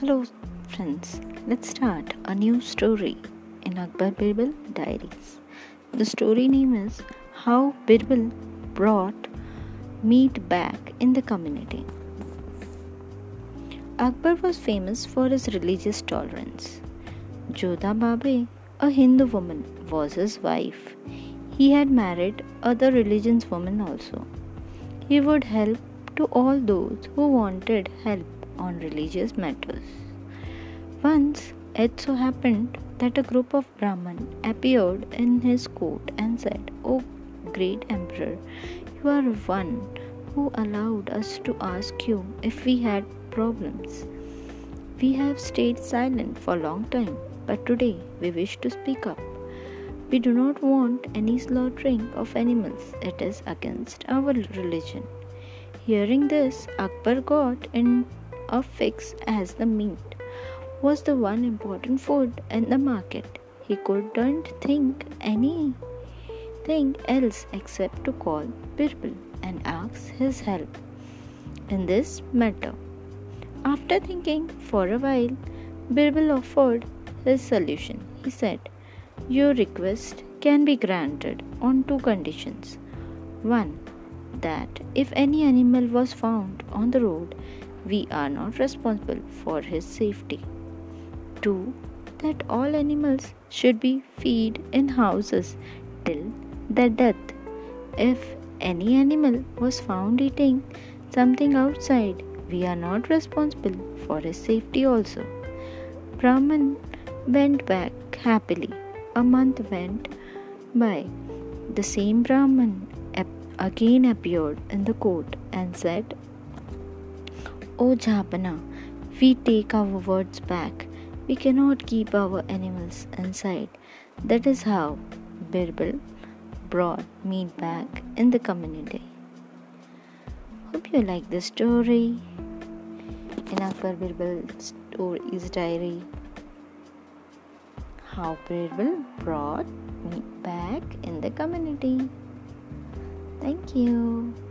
Hello, friends. Let's start a new story in Akbar Birbal Diaries. The story name is How Birbal Brought Meat Back in the Community. Akbar was famous for his religious tolerance. Jodha Bai, a Hindu woman, was his wife. He had married other religions women also. He would help to all those who wanted help on religious matters. Once it so happened that a group of Brahman appeared in his court and said, O great emperor, you are one who allowed us to ask you if we had problems. We have stayed silent for a long time, but today we wish to speak up. We do not want any slaughtering of animals, it is against our religion. Hearing this, Akbar got in a fix as the meat was the one important food in the market. He couldn't think anything else except to call Birbal and ask his help in this matter. After thinking for a while, Birbal offered his solution. He said, Your request can be granted on two conditions. One, that if any animal was found on the road, we are not responsible for his safety. 2. That all animals should be fed in houses till their death. If any animal was found eating something outside, we are not responsible for his safety also. Brahman went back happily. A month went by. The same Brahman again appeared in the court and said, Oh, o Jahanpanah, we take our words back. We cannot keep our animals inside. That is how Birbal brought meat back in the community. Hope you like the story in Akbar Birbal Stories Diary. How Birbal brought meat back in the community. Thank you.